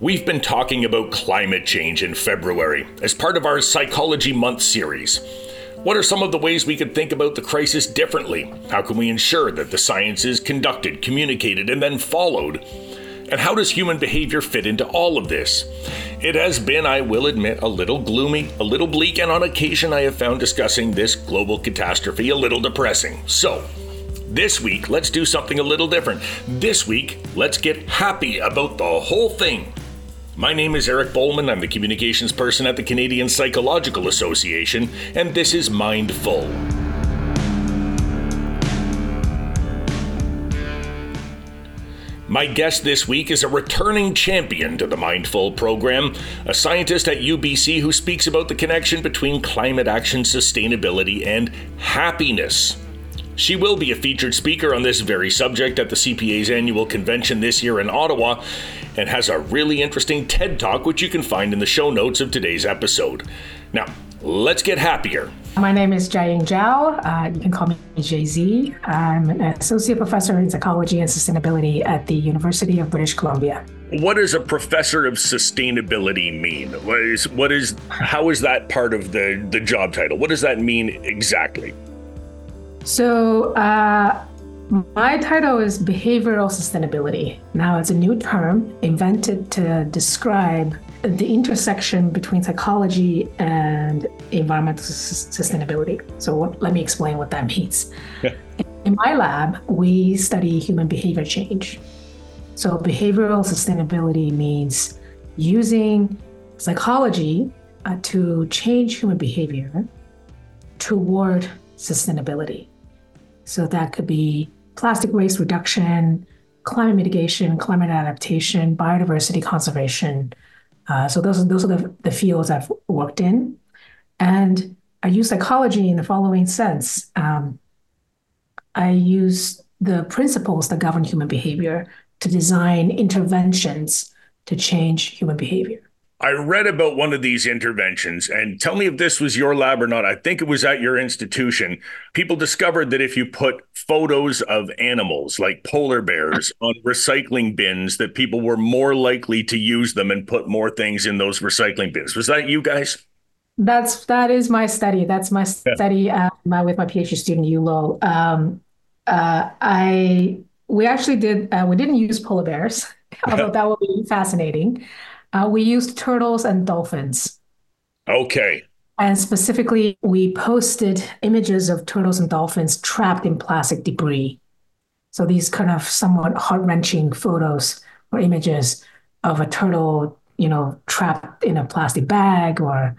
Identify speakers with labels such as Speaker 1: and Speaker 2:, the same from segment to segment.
Speaker 1: We've been talking about climate change in February as part of our Psychology Month series. What are some of the ways we could think about the crisis differently? How can we ensure that the science is conducted, communicated, and then followed? And how does human behavior fit into all of this? It has been, I will admit, a little gloomy, a little bleak, and on occasion I have found discussing this global catastrophe a little depressing. So, this week, let's do something a little different. This week, let's get happy about the whole thing. My name is Eric Bowman. I'm the communications person at the Canadian Psychological Association, and this is Mindful. My guest this week is a returning champion to the Mindful program, a scientist at UBC who speaks about the connection between climate action, sustainability, and happiness. She will be a featured speaker on this very subject at the CPA's annual convention this year in Ottawa and has a really interesting TED Talk, which you can find in the show notes of today's episode. Now, let's get happier.
Speaker 2: My name is Jiaying Zhao. Uh, you can call me Jay Z. I'm an associate professor in psychology and sustainability at the University of British Columbia.
Speaker 1: What does a professor of sustainability mean? What is, what is how is that part of the, the job title? What does that mean exactly?
Speaker 2: So, uh, my title is Behavioral Sustainability. Now, it's a new term invented to describe the intersection between psychology and environmental sustainability. So, what, let me explain what that means. Yeah. In my lab, we study human behavior change. So, behavioral sustainability means using psychology uh, to change human behavior toward sustainability. So that could be plastic waste reduction, climate mitigation, climate adaptation, biodiversity conservation. Uh, so those, those are the, the fields I've worked in. And I use psychology in the following sense. Um, I use the principles that govern human behavior to design interventions to change human behavior.
Speaker 1: I read about one of these interventions, and tell me if this was your lab or not. I think it was at your institution. People discovered that if you put photos of animals like polar bears on recycling bins, that people were more likely to use them and put more things in those recycling bins. Was that you guys?
Speaker 2: That's that is my study. That's my study uh, with my PhD student Yu Luo. Um, uh, I we actually did uh, we didn't use polar bears, although that would be fascinating. Uh, we used turtles and dolphins.
Speaker 1: Okay.
Speaker 2: And specifically, we posted images of turtles and dolphins trapped in plastic debris. So these kind of somewhat heart wrenching photos or images of a turtle, you know, trapped in a plastic bag or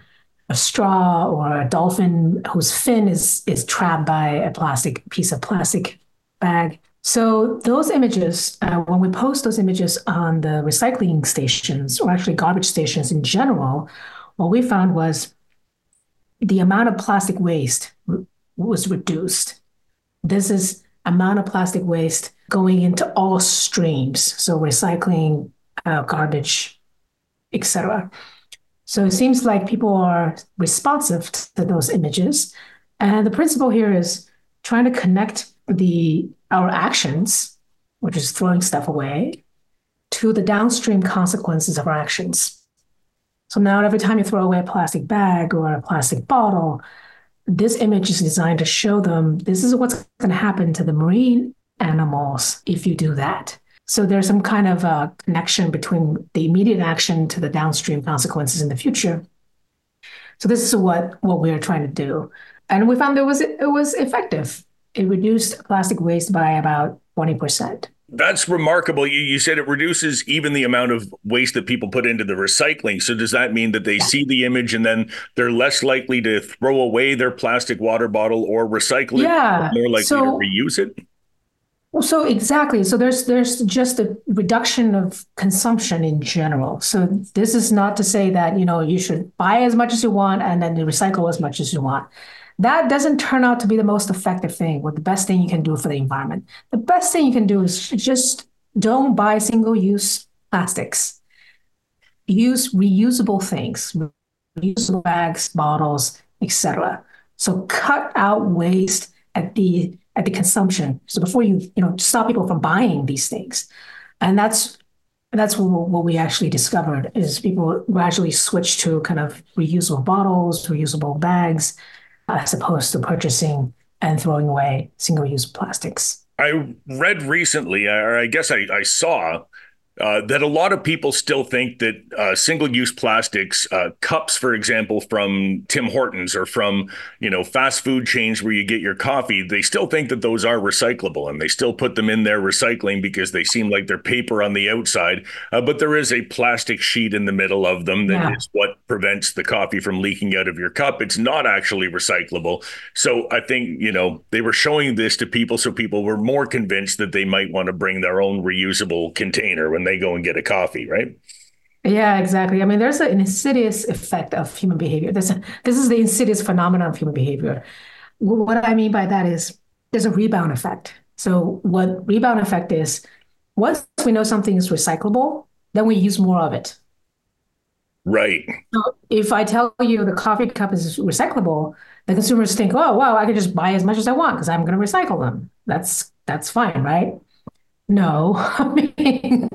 Speaker 2: a straw or a dolphin whose fin is is trapped by a plastic piece of plastic bag. So those images, uh, when we post those images on the recycling stations or actually garbage stations in general, what we found was the amount of plastic waste r- was reduced. This is amount of plastic waste going into all streams, so recycling, uh, garbage, etc. So it seems like people are responsive to those images, and the principle here is trying to connect the our actions, which is throwing stuff away, to the downstream consequences of our actions. So now every time you throw away a plastic bag or a plastic bottle, this image is designed to show them this is what's going to happen to the marine animals if you do that. So there's some kind of a connection between the immediate action to the downstream consequences in the future. So this is what what we are trying to do, and we found it was it was effective it reduced plastic waste by about 20%.
Speaker 1: That's remarkable. You, you said it reduces even the amount of waste that people put into the recycling. So, does that mean that they yeah. see the image and then they're less likely to throw away their plastic water bottle or recycle it?
Speaker 2: Yeah.
Speaker 1: More likely so, to reuse it?
Speaker 2: Well, so exactly. So there's there's just a reduction of consumption in general. So this is not to say that you know you should buy as much as you want and then recycle as much as you want that doesn't turn out to be the most effective thing or the best thing you can do for the environment. The best thing you can do is just don't buy single use plastics. Use reusable things, reusable bags, bottles, etc. So cut out waste at the at the consumption. So before you you know stop people from buying these things, and that's that's what, what we actually discovered is people gradually switch to kind of reusable bottles, reusable bags, as opposed to purchasing and throwing away single-use plastics.
Speaker 1: I read recently, or I guess I, I saw uh, that a lot of people still think that uh, single-use plastics, uh, cups, for example, from Tim Hortons or from you know fast food chains where you get your coffee, they still think that those are recyclable, and they still put them in their recycling because they seem like they're paper on the outside, uh, but there is a plastic sheet in the middle of them that yeah. is what prevents the coffee from leaking out of your cup. It's not actually recyclable. So I think you know they were showing this to people so people were more convinced that they might want to bring their own reusable container when they go and get a coffee, right?
Speaker 2: Yeah, exactly. I mean, there's an insidious effect of human behavior. This, this is the insidious phenomenon of human behavior. What I mean by that is there's a rebound effect. So, what rebound effect is once we know something is recyclable, then we use more of it.
Speaker 1: Right.
Speaker 2: So if I tell you the coffee cup is recyclable, the consumers think, "Oh, wow, I can just buy as much as I want because I'm going to recycle them." That's that's fine, right? No, I mean,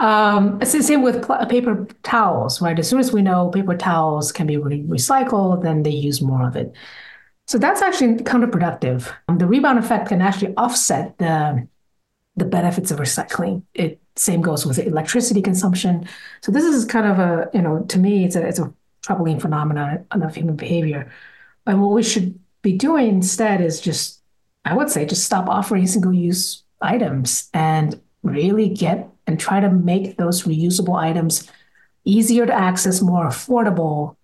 Speaker 2: um, it's the same with pl- paper towels, right? As soon as we know paper towels can be re- recycled, then they use more of it. So that's actually counterproductive. Um, the rebound effect can actually offset the the benefits of recycling. It same goes with electricity consumption. So this is kind of a you know to me it's a it's a troubling phenomenon of human behavior. And what we should be doing instead is just I would say just stop offering single use items and really get and try to make those reusable items easier to access, more affordable,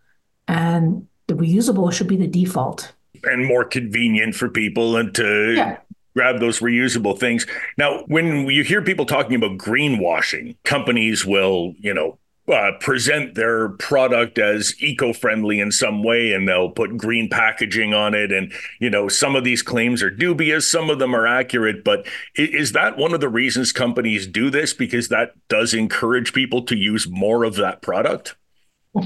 Speaker 2: and the reusable should be the default.
Speaker 1: And more convenient for people and to yeah. grab those reusable things. Now, when you hear people talking about greenwashing, companies will, you know, uh, present their product as eco-friendly in some way and they'll put green packaging on it. And you know some of these claims are dubious some of them are accurate but is that one of the reasons companies do this? Because that does encourage people to use more of that product?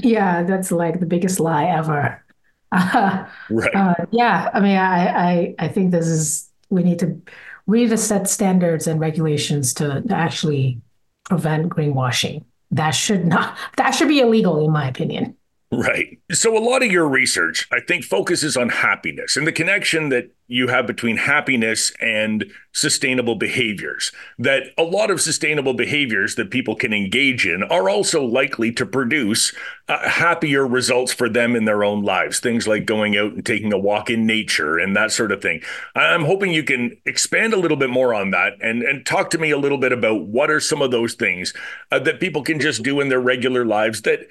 Speaker 2: Yeah that's like the biggest lie ever. Uh, right. Uh, yeah i mean I, I i think this is we need to we need to set standards and regulations to, to actually prevent greenwashing that should not that should be illegal in my opinion
Speaker 1: right so a lot of your research i think focuses on happiness and the connection that you have between happiness and sustainable behaviors. That a lot of sustainable behaviors that people can engage in are also likely to produce uh, happier results for them in their own lives. Things like going out and taking a walk in nature and that sort of thing. I'm hoping you can expand a little bit more on that and, and talk to me a little bit about what are some of those things uh, that people can just do in their regular lives that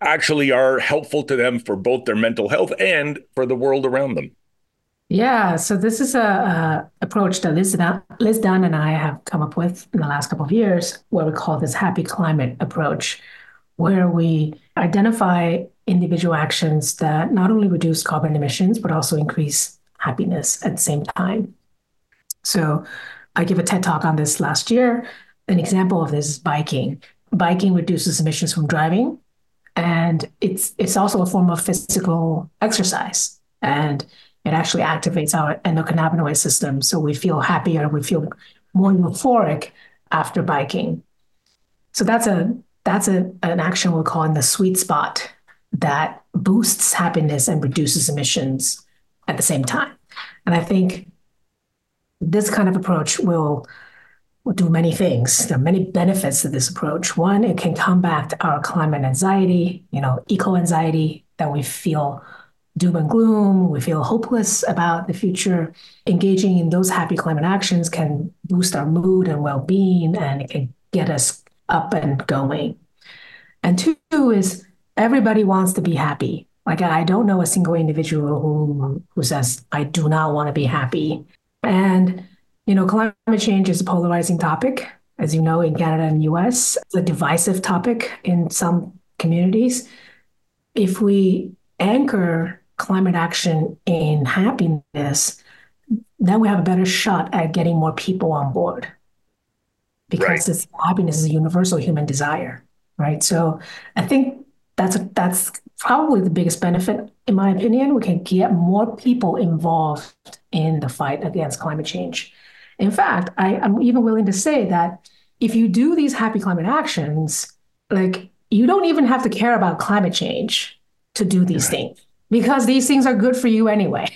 Speaker 1: actually are helpful to them for both their mental health and for the world around them.
Speaker 2: Yeah, so this is a, a approach that Liz, Liz Dunn and I have come up with in the last couple of years, what we call this happy climate approach, where we identify individual actions that not only reduce carbon emissions but also increase happiness at the same time. So, I gave a TED talk on this last year. An example of this is biking. Biking reduces emissions from driving, and it's it's also a form of physical exercise and it actually activates our endocannabinoid system. So we feel happier, we feel more euphoric after biking. So that's a that's a, an action we're calling the sweet spot that boosts happiness and reduces emissions at the same time. And I think this kind of approach will, will do many things. There are many benefits to this approach. One, it can combat our climate anxiety, you know, eco anxiety that we feel doom and gloom, we feel hopeless about the future, engaging in those happy climate actions can boost our mood and well being and it can get us up and going. And two is everybody wants to be happy. Like I don't know a single individual who who says I do not want to be happy. And you know, climate change is a polarizing topic, as you know, in Canada and US. It's a divisive topic in some communities. If we anchor climate action in happiness, then we have a better shot at getting more people on board because right. happiness is a universal human desire, right? So I think that's a, that's probably the biggest benefit, in my opinion. We can get more people involved in the fight against climate change. In fact, I, I'm even willing to say that if you do these happy climate actions, like you don't even have to care about climate change to do these right. things because these things are good for you anyway.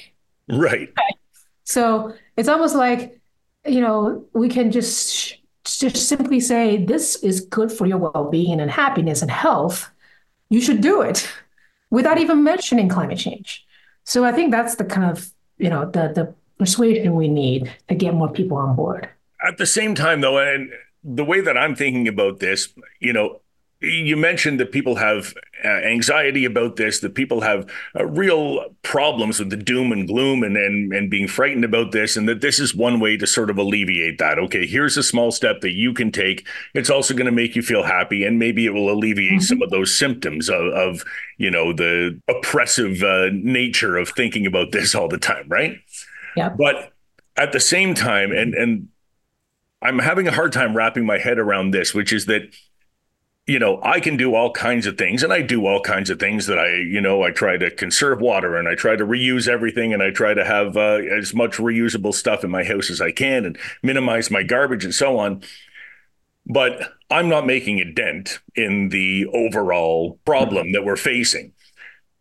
Speaker 1: Right.
Speaker 2: So it's almost like, you know, we can just just simply say this is good for your well-being and happiness and health. You should do it without even mentioning climate change. So I think that's the kind of, you know, the the persuasion we need to get more people on board.
Speaker 1: At the same time though, and the way that I'm thinking about this, you know, you mentioned that people have uh, anxiety about this, that people have uh, real problems with the doom and gloom and, and and being frightened about this, and that this is one way to sort of alleviate that. Okay, here's a small step that you can take. It's also going to make you feel happy, and maybe it will alleviate mm-hmm. some of those symptoms of, of you know the oppressive uh, nature of thinking about this all the time, right?
Speaker 2: Yeah.
Speaker 1: But at the same time, and and I'm having a hard time wrapping my head around this, which is that you know, I can do all kinds of things and I do all kinds of things that I, you know, I try to conserve water and I try to reuse everything and I try to have uh, as much reusable stuff in my house as I can and minimize my garbage and so on. But I'm not making a dent in the overall problem that we're facing.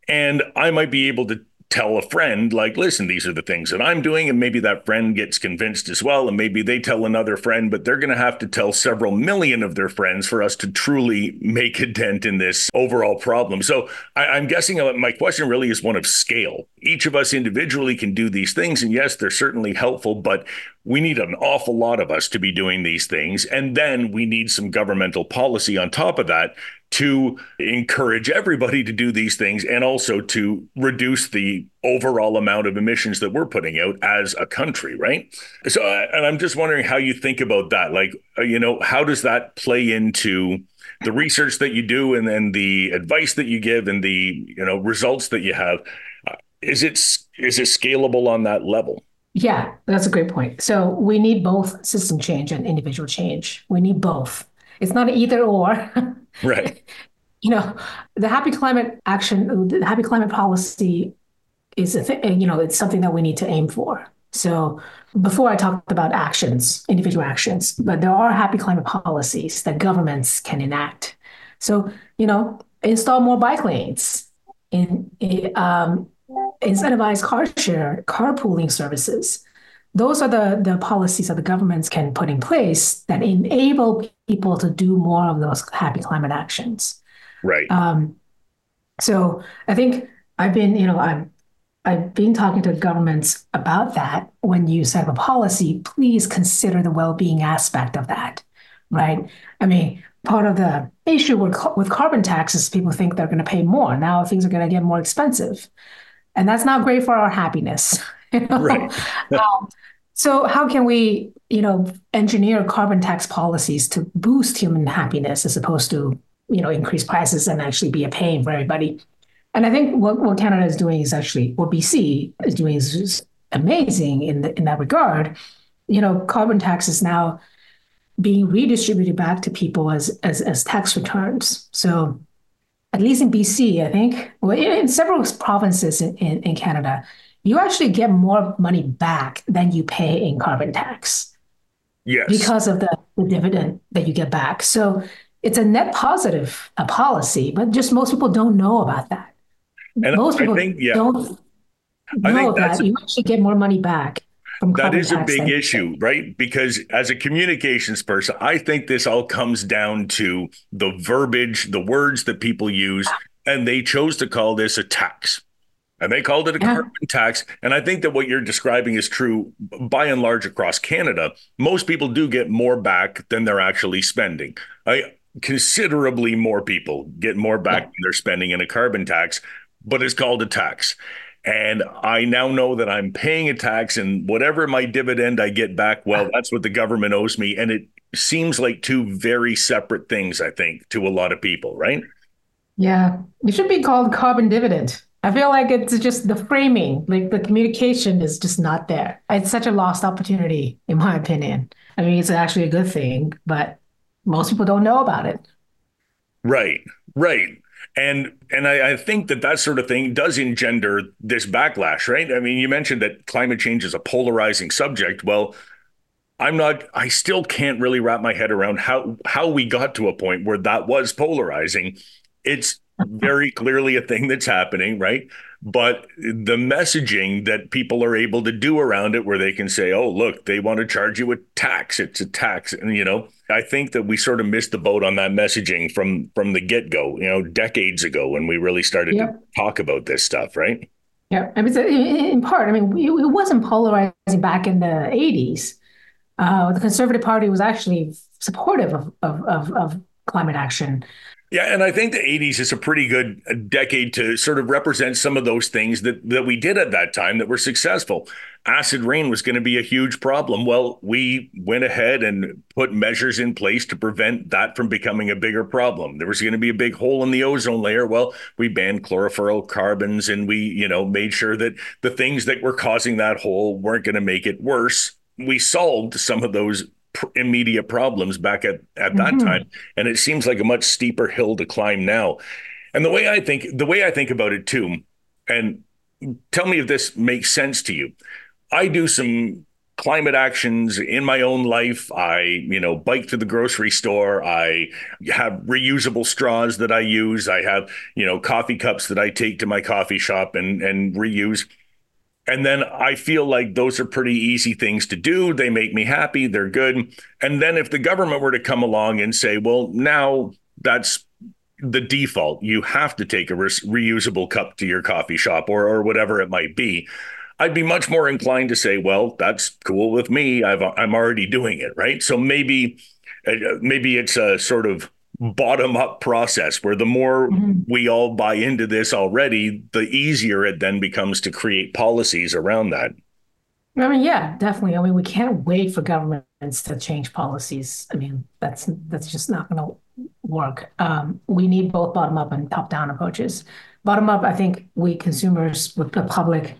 Speaker 1: And I might be able to tell a friend like listen these are the things that i'm doing and maybe that friend gets convinced as well and maybe they tell another friend but they're going to have to tell several million of their friends for us to truly make a dent in this overall problem. So I, am guessing uh, my question really is one of scale. Each of us individually can do these things and yes they're certainly helpful but we need an awful lot of us to be doing these things and then we need some governmental policy on top of that to encourage everybody to do these things and also to reduce the overall amount of emissions that we're putting out as a country, right? So, uh, and I'm just wondering how you think about that. Like, uh, you know, how does that play into the research that you do and then the advice that you give and the, you know, results that you have? Uh, is it is it scalable on that level?
Speaker 2: Yeah, that's a great point. So we need both system change and individual change. We need both. It's not either or.
Speaker 1: Right.
Speaker 2: you know, the happy climate action, the happy climate policy is a thing, you know, it's something that we need to aim for. So before I talked about actions, individual actions, but there are happy climate policies that governments can enact. So, you know, install more bike lanes, in, um, incentivize car share, carpooling services, those are the, the policies that the governments can put in place that enable people to do more of those happy climate actions.
Speaker 1: Right. Um,
Speaker 2: so I think I've been, you know, I'm I've been talking to governments about that. When you set up a policy, please consider the well-being aspect of that. Right. I mean, part of the issue with, with carbon taxes, people think they're going to pay more. Now things are going to get more expensive. And that's not great for our happiness. You know? Right. um, so how can we, you know, engineer carbon tax policies to boost human happiness as opposed to, you know, increase prices and actually be a pain for everybody? And I think what, what Canada is doing is actually, what BC is doing is amazing in the, in that regard. You know, carbon tax is now being redistributed back to people as as, as tax returns. So at least in BC, I think, well, in several provinces in, in, in Canada, you actually get more money back than you pay in carbon tax.
Speaker 1: Yes.
Speaker 2: Because of the, the dividend that you get back. So it's a net positive a policy, but just most people don't know about that. And most people think, yeah, don't know that you actually get more money back.
Speaker 1: That is a big issue, right? Because as a communications person, I think this all comes down to the verbiage, the words that people use, and they chose to call this a tax and they called it a yeah. carbon tax. And I think that what you're describing is true by and large across Canada. Most people do get more back than they're actually spending. I considerably more people get more back yeah. than they're spending in a carbon tax, but it's called a tax. And I now know that I'm paying a tax and whatever my dividend I get back, well, that's what the government owes me. And it seems like two very separate things, I think, to a lot of people, right?
Speaker 2: Yeah. It should be called carbon dividend. I feel like it's just the framing, like the communication is just not there. It's such a lost opportunity, in my opinion. I mean, it's actually a good thing, but most people don't know about it.
Speaker 1: Right, right. And and I, I, think that that sort of thing does engender this backlash, right? I mean, you mentioned that climate change is a polarizing subject. Well, I'm not I still can't really wrap my head around how how we got to a point where that was polarizing. It's very clearly a thing that's happening, right? But the messaging that people are able to do around it, where they can say, oh, look, they want to charge you a tax. It's a tax. And, you know, I think that we sort of missed the boat on that messaging from from the get go, you know, decades ago when we really started yep. to talk about this stuff, right?
Speaker 2: Yeah. I mean, in part, I mean, it wasn't polarizing back in the 80s. Uh, the Conservative Party was actually supportive of, of, of, of climate action.
Speaker 1: Yeah, and I think the 80s is a pretty good uh, decade to sort of represent some of those things that, that we did at that time that were successful. Acid rain was going to be a huge problem. Well, we went ahead and put measures in place to prevent that from becoming a bigger problem. There was going to be a big hole in the ozone layer. Well, we banned chlorofluorocarbons and we, you know, made sure that the things that were causing that hole weren't going to make it worse. We solved some of those immediate problems back at, at that mm-hmm. time. And it seems like a much steeper hill to climb now. And the way I think, the way I think about it too, and tell me if this makes sense to you. I do some climate actions in my own life. I, you know, bike to the grocery store. I have reusable straws that I use. I have, you know, coffee cups that I take to my coffee shop and and reuse. And then I feel like those are pretty easy things to do. They make me happy. They're good. And then if the government were to come along and say, well, now that's the default, you have to take a re- reusable cup to your coffee shop or, or whatever it might be. I'd be much more inclined to say, well, that's cool with me. I've, I'm already doing it. Right. So maybe, uh, maybe it's a sort of bottom up process where the more mm-hmm. we all buy into this already, the easier it then becomes to create policies around that.
Speaker 2: I mean, yeah, definitely. I mean, we can't wait for governments to change policies. I mean, that's that's just not going to work. Um, we need both bottom up and top down approaches. Bottom up, I think we consumers, with the public,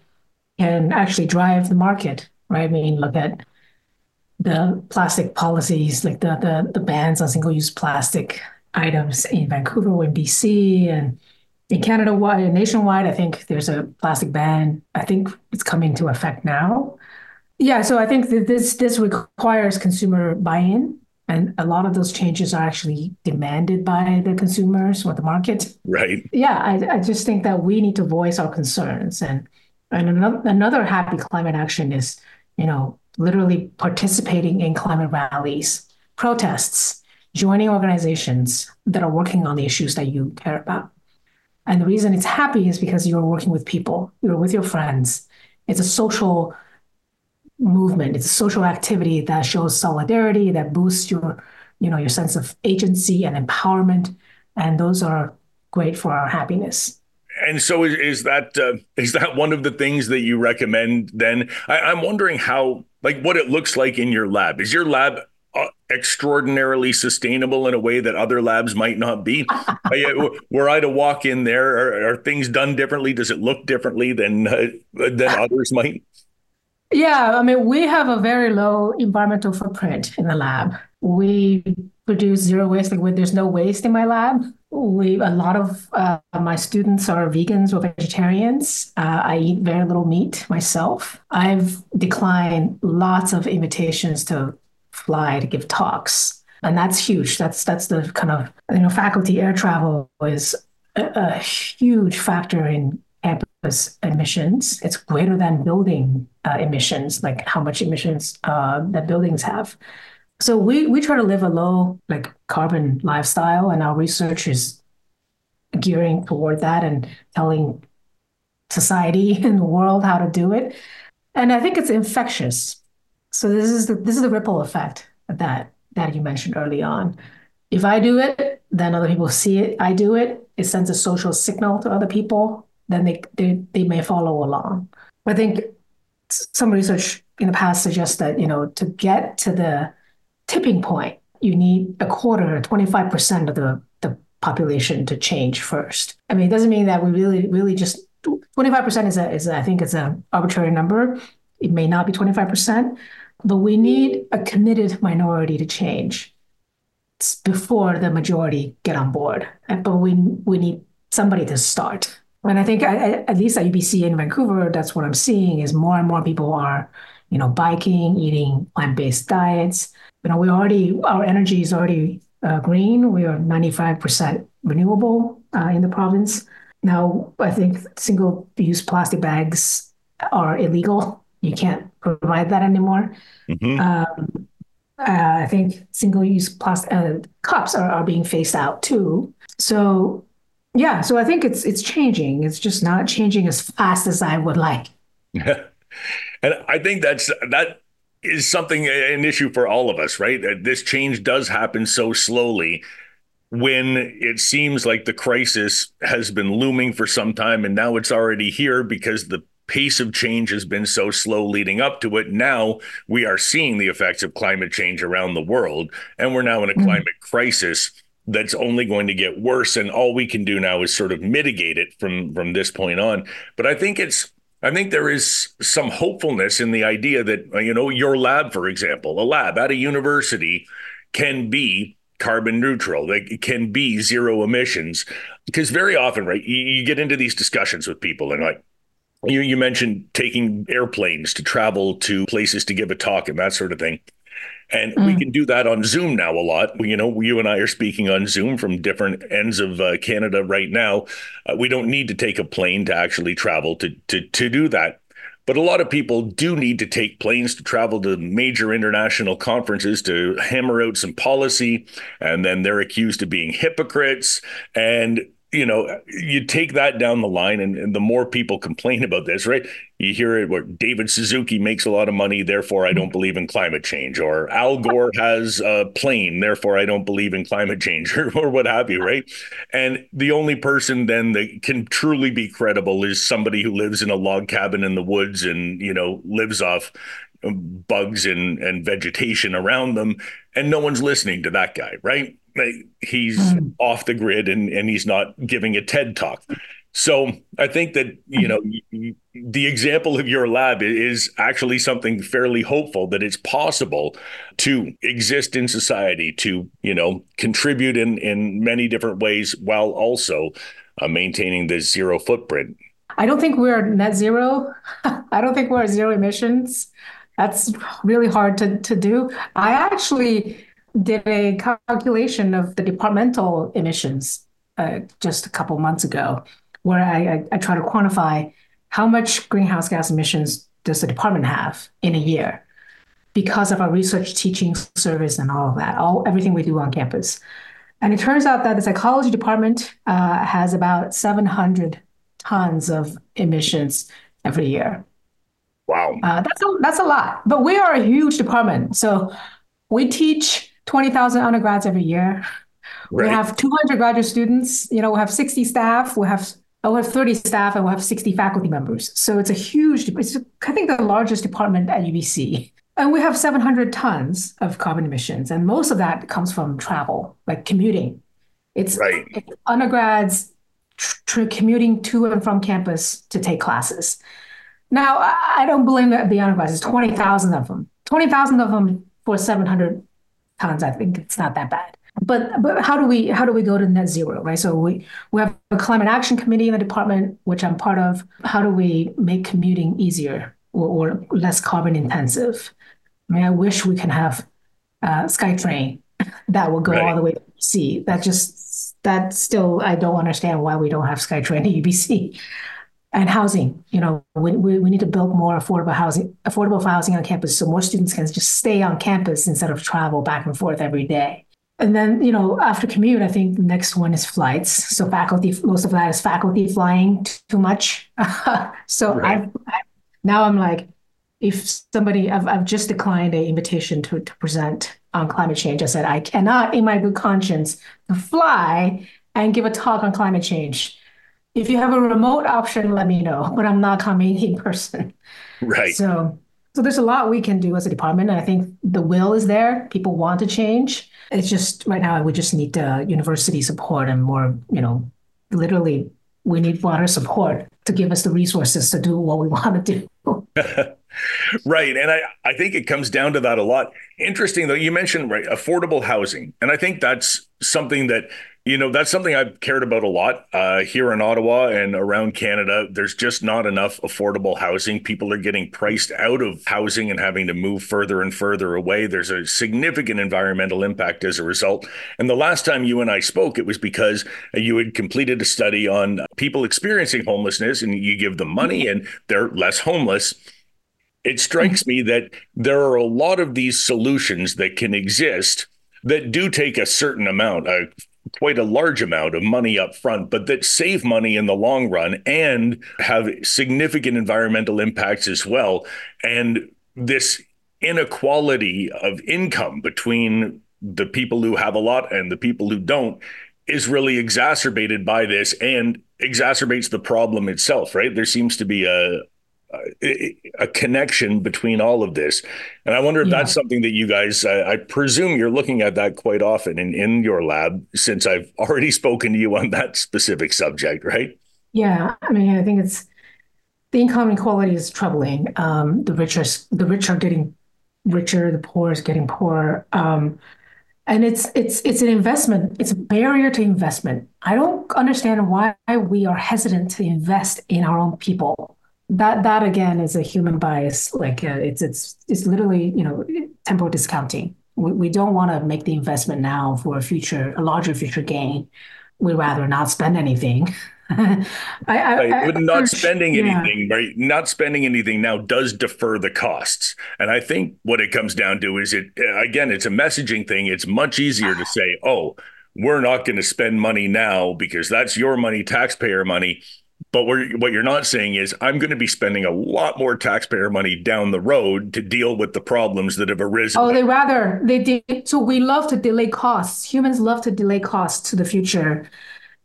Speaker 2: can actually drive the market. Right? I mean, look at the plastic policies, like the the, the bans on single use plastic items in Vancouver in BC and in Canada wide nationwide, I think there's a plastic ban. I think it's coming to effect now. Yeah, so I think that this this requires consumer buy-in, and a lot of those changes are actually demanded by the consumers or the market.
Speaker 1: Right.
Speaker 2: Yeah, I, I just think that we need to voice our concerns, and and another another happy climate action is, you know, literally participating in climate rallies, protests, joining organizations that are working on the issues that you care about. And the reason it's happy is because you're working with people, you're with your friends. It's a social movement, it's a social activity that shows solidarity, that boosts your, you know, your sense of agency and empowerment. And those are great for our happiness
Speaker 1: and so is, is that uh, is that one of the things that you recommend then I, i'm wondering how like what it looks like in your lab is your lab extraordinarily sustainable in a way that other labs might not be. Were I to walk in there, are, are, things done differently? Does it look differently than uh, than others might?
Speaker 2: Yeah, I mean, we have a very low environmental footprint in the lab. We produce zero waste. Like, there's no waste in my lab. We a lot of uh, my students are vegans or vegetarians. Uh, I eat very little meat myself. I've declined lots of invitations to fly to give talks. And that's huge. That's that's the kind of you know faculty air travel is a, a huge factor in campus emissions. It's greater than building uh, emissions, like how much emissions uh, that buildings have. So we we try to live a low like carbon lifestyle, and our research is gearing toward that and telling society and the world how to do it. And I think it's infectious so this is the this is the ripple effect that that you mentioned early on. If I do it, then other people see it. I do it. It sends a social signal to other people. Then they they, they may follow along. I think some research in the past suggests that you know to get to the tipping point, you need a quarter, twenty five percent of the the population to change first. I mean, it doesn't mean that we really really just 25% is a, is a, I think it's an arbitrary number. It may not be 25%, but we need a committed minority to change before the majority get on board. But we we need somebody to start. And I think at least at UBC in Vancouver, that's what I'm seeing is more and more people are, you know, biking, eating plant-based diets. You know, we already our energy is already uh, green. We are 95% renewable uh, in the province. Now, I think single-use plastic bags are illegal. You can't provide that anymore. Mm-hmm. Um, uh, I think single-use plastic uh, cups are, are being phased out too. So, yeah. So I think it's it's changing. It's just not changing as fast as I would like. Yeah.
Speaker 1: and I think that's that is something an issue for all of us, right? This change does happen so slowly when it seems like the crisis has been looming for some time and now it's already here because the pace of change has been so slow leading up to it. Now we are seeing the effects of climate change around the world, and we're now in a mm-hmm. climate crisis that's only going to get worse. And all we can do now is sort of mitigate it from from this point on. But I think it's I think there is some hopefulness in the idea that, you know, your lab, for example, a lab at a university can be carbon neutral. They can be zero emissions. Because very often, right, you, you get into these discussions with people and like, you, you mentioned taking airplanes to travel to places to give a talk and that sort of thing. And mm. we can do that on Zoom now a lot. You know, you and I are speaking on Zoom from different ends of uh, Canada right now. Uh, we don't need to take a plane to actually travel to, to, to do that. But a lot of people do need to take planes to travel to major international conferences to hammer out some policy. And then they're accused of being hypocrites. And you know, you take that down the line, and, and, the more people complain about this, right? You hear it where David Suzuki makes a lot of money, therefore I don't believe in climate change, or Al Gore has a plane, therefore I don't believe in climate change, or, or what have you, right? And the only person then that can truly be credible is somebody who lives in a log cabin in the woods and, you know, lives off bugs and, and vegetation around them, and no one's listening to that guy, right? He's mm. off the grid and, and he's not giving a TED talk. So I think that you know the example of your lab is actually something fairly hopeful that it's possible to exist in society to you know contribute in in many different ways while also uh, maintaining the zero footprint.
Speaker 2: I don't think we're net zero. I don't think we're zero emissions. That's really hard to to do. I actually did a calculation of the departmental emissions uh, just a couple months ago, where I, I, I try to quantify how much greenhouse gas emissions does the department have in a year because of our research teaching service and all of that, all everything we do on campus. And it turns out that the psychology department uh, has about 700 tons of emissions every year.
Speaker 1: Wow.
Speaker 2: Uh, that's a, that's a lot, but we are a huge department. So we teach 20,000 undergrads every year. Right. We have 200 graduate students. You know, we have 60 staff. We have oh, we have 30 staff and we have 60 faculty members. So it's a huge, it's I think the largest department at UBC. And we have 700 tons of carbon emissions. And most of that comes from travel, like commuting. It's, right. it's undergrads tr- commuting to and from campus to take classes. Now, I, I don't blame the, the undergrads. It's 20,000 of them. 20,000 of them for 700 tons. I think it's not that bad. But but how do we how do we go to net zero, right? So we we have a climate action committee in the department, which I'm part of. How do we make commuting easier or, or less carbon intensive? I mean, I wish we can have uh, SkyTrain that will go right. all the way to UBC. That just that still I don't understand why we don't have SkyTrain at UBC and housing. You know, we, we, we need to build more affordable housing, affordable housing on campus, so more students can just stay on campus instead of travel back and forth every day. And then, you know, after commute, I think the next one is flights. So faculty, most of that is faculty flying too much. so right. I've, I, now I'm like, if somebody, I've, I've just declined an invitation to, to present on climate change. I said, I cannot, in my good conscience, fly and give a talk on climate change if you have a remote option, let me know, but I'm not coming in person.
Speaker 1: Right.
Speaker 2: So, so there's a lot we can do as a department. And I think the will is there. People want to change. It's just right now we just need uh, university support and more, you know, literally we need broader support to give us the resources to do what we want to do.
Speaker 1: right. And I, I think it comes down to that a lot. Interesting though, you mentioned right affordable housing. And I think that's something that You know, that's something I've cared about a lot uh, here in Ottawa and around Canada. There's just not enough affordable housing. People are getting priced out of housing and having to move further and further away. There's a significant environmental impact as a result. And the last time you and I spoke, it was because you had completed a study on people experiencing homelessness and you give them money and they're less homeless it strikes me that there are a lot of these solutions that can exist that do take a certain amount, a quite a large amount of money up front, but that save money in the long run and have significant environmental impacts as well. And this inequality of income between the people who have a lot and the people who don't is really exacerbated by this and exacerbates the problem itself, right? There seems to be a, a connection between all of this. And I wonder if yeah. that's something that you guys, I, I, presume you're looking at that quite often in, in your lab, since I've already spoken to you on that specific subject, right?
Speaker 2: Yeah. I mean, I think it's the income inequality is troubling. Um, the richer, the rich are getting richer, the poor is getting poorer. Um, and it's it's it's an investment. It's a barrier to investment. I don't understand why we are hesitant to invest in our own people that that again is a human bias. Like uh, it's it's it's literally you know temporal discounting. We, we don't want to make the investment now for a future a larger future gain. We'd rather not spend anything. I,
Speaker 1: I, right. not spending anything, yeah. right? Not spending anything now does defer the costs. And I think what it comes down to is it again, it's a messaging thing. It's much easier to say, oh, we're not going to spend money now because that's your money, taxpayer money. But what you're not saying is, I'm going to be spending a lot more taxpayer money down the road to deal with the problems that have arisen.
Speaker 2: Oh, they rather they did. So we love to delay costs. Humans love to delay costs to the future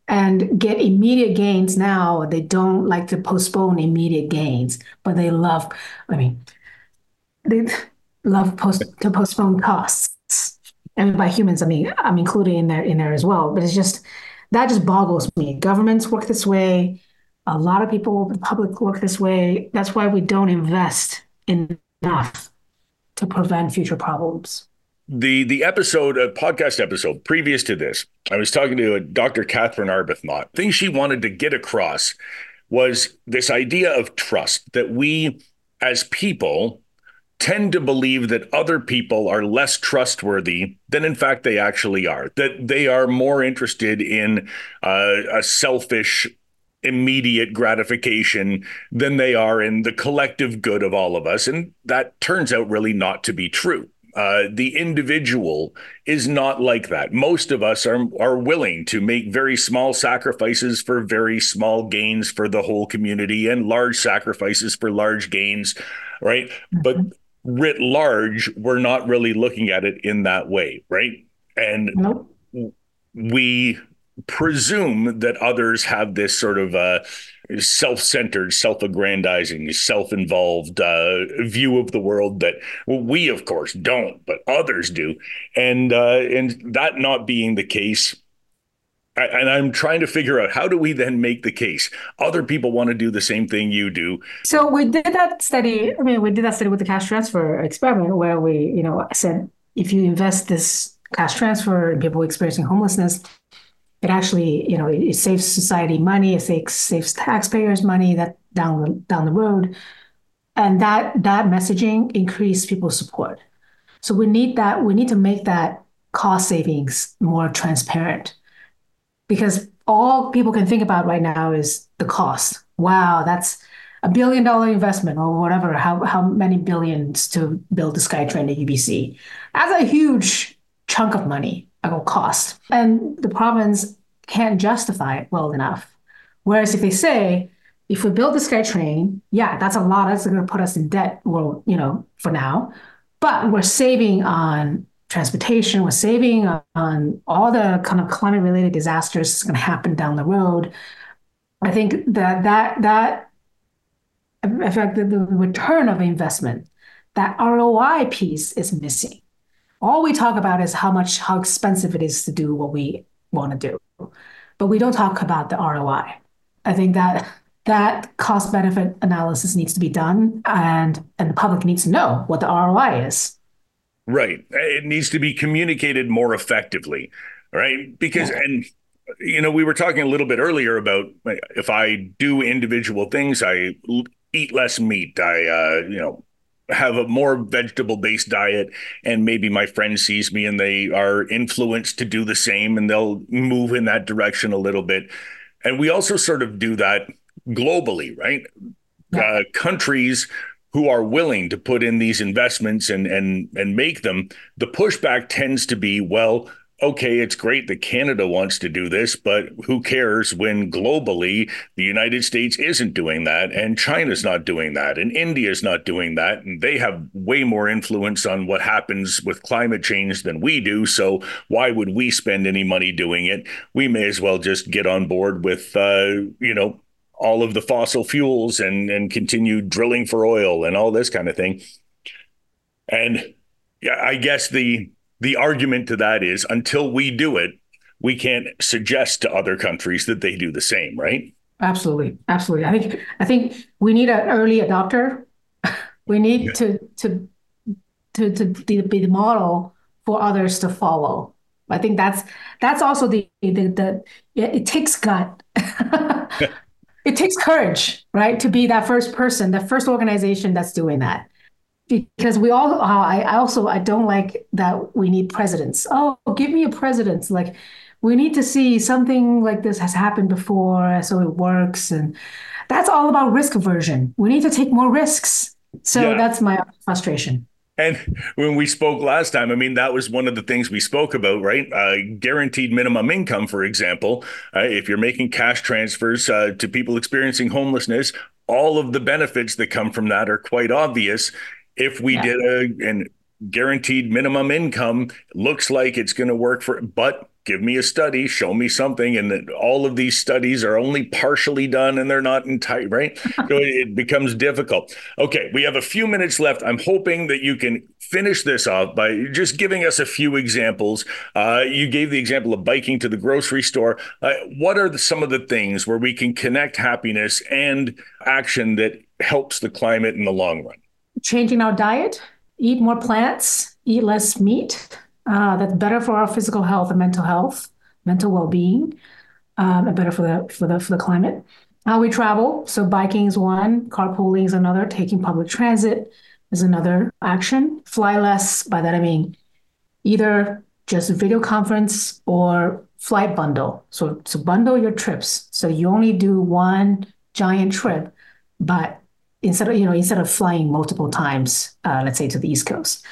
Speaker 2: and get immediate gains now. They don't like to postpone immediate gains, but they love. I mean, they love post to postpone costs. And by humans, I mean I'm included in there in there as well. But it's just that just boggles me. Governments work this way a lot of people, the public look this way. That's why we don't invest enough to prevent future problems.
Speaker 1: The the episode, a podcast episode previous to this, I was talking to Dr. Catherine Arbuthnot. Thing she wanted to get across was this idea of trust that we as people tend to believe that other people are less trustworthy than in fact they actually are that they are more interested in uh, a selfish immediate gratification than they are in the collective good of all of us. And that turns out really not to be true. Uh, the individual is not like that. Most of us are are willing to make very small sacrifices for very small gains for the whole community, and large sacrifices for large gains, right? Mm-hmm. But writ large, we're not really looking at it in that way, right? And nope. we presume that others have this sort of uh, self-centered, self-aggrandizing, self-involved uh, view of the world that well, we, of course, don't, but others do, and uh, and that not being the case. And I'm trying to figure out how do we then make the case? Other people want to do the same thing you do.
Speaker 2: So we did that study. I mean, we did that study with the cash transfer experiment, where we, you know, said if you invest this cash transfer in people experiencing homelessness, it actually, you know, it, saves society money, it saves, saves taxpayers money that down down the road, and that that messaging increased people's support. So we need that. We need to make that cost savings more transparent, because all people can think about right now is the cost. Wow, that's a billion dollar investment or whatever. How how many billions to build the SkyTrain at UBC? That's a huge chunk of money cost. And the province can't justify it well enough. Whereas if they say, if we build the SkyTrain, yeah, that's a lot. That's going to put us in debt. Well, you know, for now, but we're saving on transportation. We're saving on all the kind of climate related disasters that's going to happen down the road. I think that that that in fact the, the return of investment, that ROI piece is missing all we talk about is how much how expensive it is to do what we want to do. But we don't talk about the roi i. Think that that cost benefit analysis needs to be done and and the public needs to know what the roi is.
Speaker 1: Right. It needs to be communicated more effectively right? Because yeah. and you know, we were talking a little bit earlier about if I do individual things, I eat less meat. I, uh, you know, have a more vegetable based diet and maybe my friend sees me and they are influenced to do the same and they'll move in that direction a little bit and we also sort of do that globally right yeah. uh, countries who are willing to put in these investments and and and make them the pushback tends to be well okay, it's great that Canada wants to do this, but who cares when globally the United States isn't doing that and China's not doing that and India's not doing that. And they have way more influence on what happens with climate change than we do. So why would we spend any money doing it? We may as well just get on board with, uh, you know, all of the fossil fuels and, and continue drilling for oil and all this kind of thing. And yeah, I guess the the argument to that is until we do it, we can't suggest to other countries that they do the same, right?
Speaker 2: Absolutely, absolutely. I think I think we need an early adopter. we need yeah. to to to to be the model for others to follow. I think that's that's also the the, the it, it takes gut. it takes courage, right, to be that first person, the first organization that's doing that because we all uh, I, I also i don't like that we need presidents. Oh give me a president. Like we need to see something like this has happened before so it works. And that's all about risk aversion. We need to take more risks. So yeah. that's my frustration.
Speaker 1: And when we spoke last time, I mean, that was one of the things we spoke about, right? Uh, guaranteed minimum income, for example. Uh, if you're making cash transfers uh, to people experiencing homelessness, all of the benefits that come from that are quite obvious if we yeah. did a and guaranteed minimum income looks like it's going to work for but give me a study show me something and that all of these studies are only partially done and they're not entire right? So it becomes difficult. Okay we have a few minutes left. I'm hoping that you can finish this off by just giving us a few examples. Uh, you gave the example of biking to the grocery store. Uh, what are the, some of the things where we can connect happiness and action that helps the climate in the long run
Speaker 2: changing our diet, eat more plants, eat less meat. Uh, that's better for our physical health and mental health, mental well-being, um, and better for the for the for the climate. How we travel. So biking is one, carpooling is another, taking public transit is another action. Fly less. By that I mean either just video conference or flight bundle. So so bundle your trips. So you only do one giant trip, but instead of you know instead of flying multiple times, uh, let's say to the East Coast.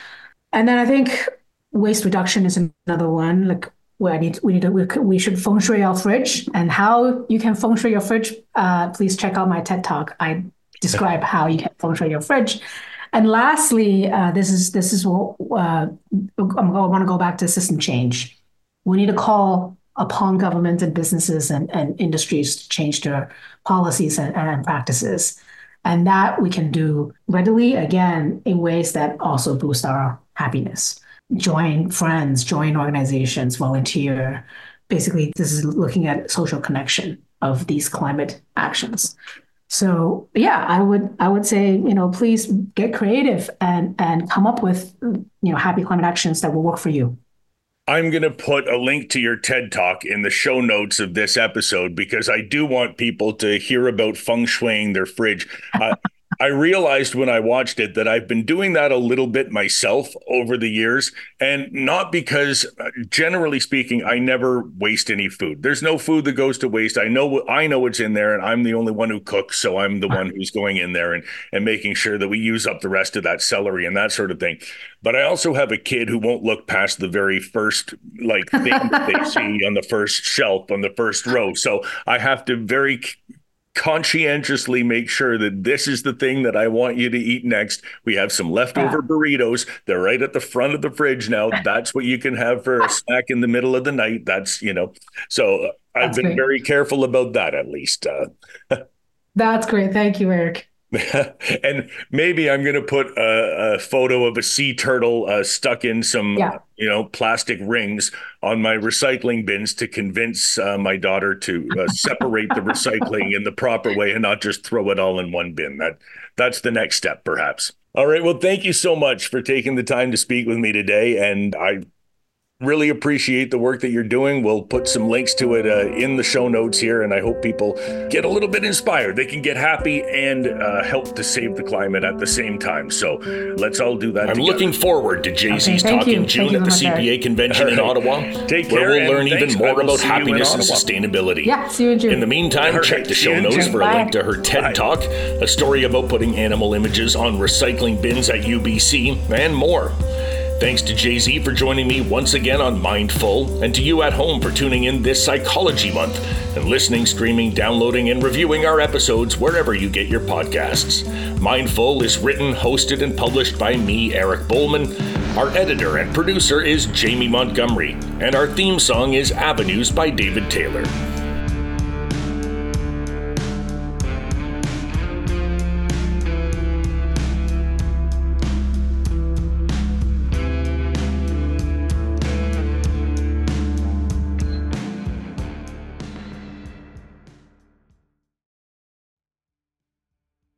Speaker 2: And then I think waste reduction is another one. Like where I need we need to we, we should feng shui our fridge and how you can feng shui your fridge. Uh, please check out my TED talk. I describe how you can feng shui your fridge. And lastly, uh, this is this is what uh, I want to go back to system change. We need to call upon governments and businesses and, and industries to change their policies and, and practices. And that we can do readily, again, in ways that also boost our happiness. Join friends, join organizations, volunteer. Basically, this is looking at social connection of these climate actions. So yeah, I would I would say you know please get creative and and come up with you know happy climate actions that will work for you.
Speaker 1: I'm going to put a link to your TED talk in the show notes of this episode because I do want people to hear about feng shuiing their fridge. Uh, I realized when I watched it that I've been doing that a little bit myself over the years. And not because, uh, generally speaking, I never waste any food. There's no food that goes to waste. I know I know what's in there, and I'm the only one who cooks. So I'm the one who's going in there and, and making sure that we use up the rest of that celery and that sort of thing. But I also have a kid who won't look past the very first like thing that they see on the first shelf on the first row. So I have to very conscientiously make sure that this is the thing that I want you to eat next. We have some leftover yeah. burritos. They're right at the front of the fridge now. That's what you can have for a snack in the middle of the night. That's, you know, so uh, I've That's been great. very careful about that at least.
Speaker 2: Uh, That's great. Thank you, Eric.
Speaker 1: and maybe I'm going to put a, a, photo of a sea turtle uh, stuck in some, yeah. you know, plastic rings on my recycling bins to convince uh, my daughter to uh, separate the recycling in the proper way and not just throw it all in one bin. That that's the next step, perhaps. All right. Well, thank you so much for taking the time to speak with me today, and I really appreciate the work that you're doing. We'll put some links to it uh, in the show notes here, and I hope people get a little bit inspired. They can get happy and uh, help to save the climate at the same time. So let's all do that. I'm together. looking forward to Jay Z's okay, talk you. in June at the CPA convention right. in Ottawa, Take where we'll learn even more about happiness and sustainability.
Speaker 2: Yeah, see you in June.
Speaker 1: In the meantime, right. check the show notes for a link to her TED Bye. Talk, a story about putting animal images on recycling bins at UBC, and more. Thanks to Jay Z for joining me once again on Mindful, and to you at home for tuning in this Psychology Month and listening, streaming, downloading, and reviewing our episodes wherever you get your podcasts. Mindful is written, hosted, and published by me, Eric Bowman. Our editor and producer is Jamie Montgomery, and our theme song is Avenues by David Taylor.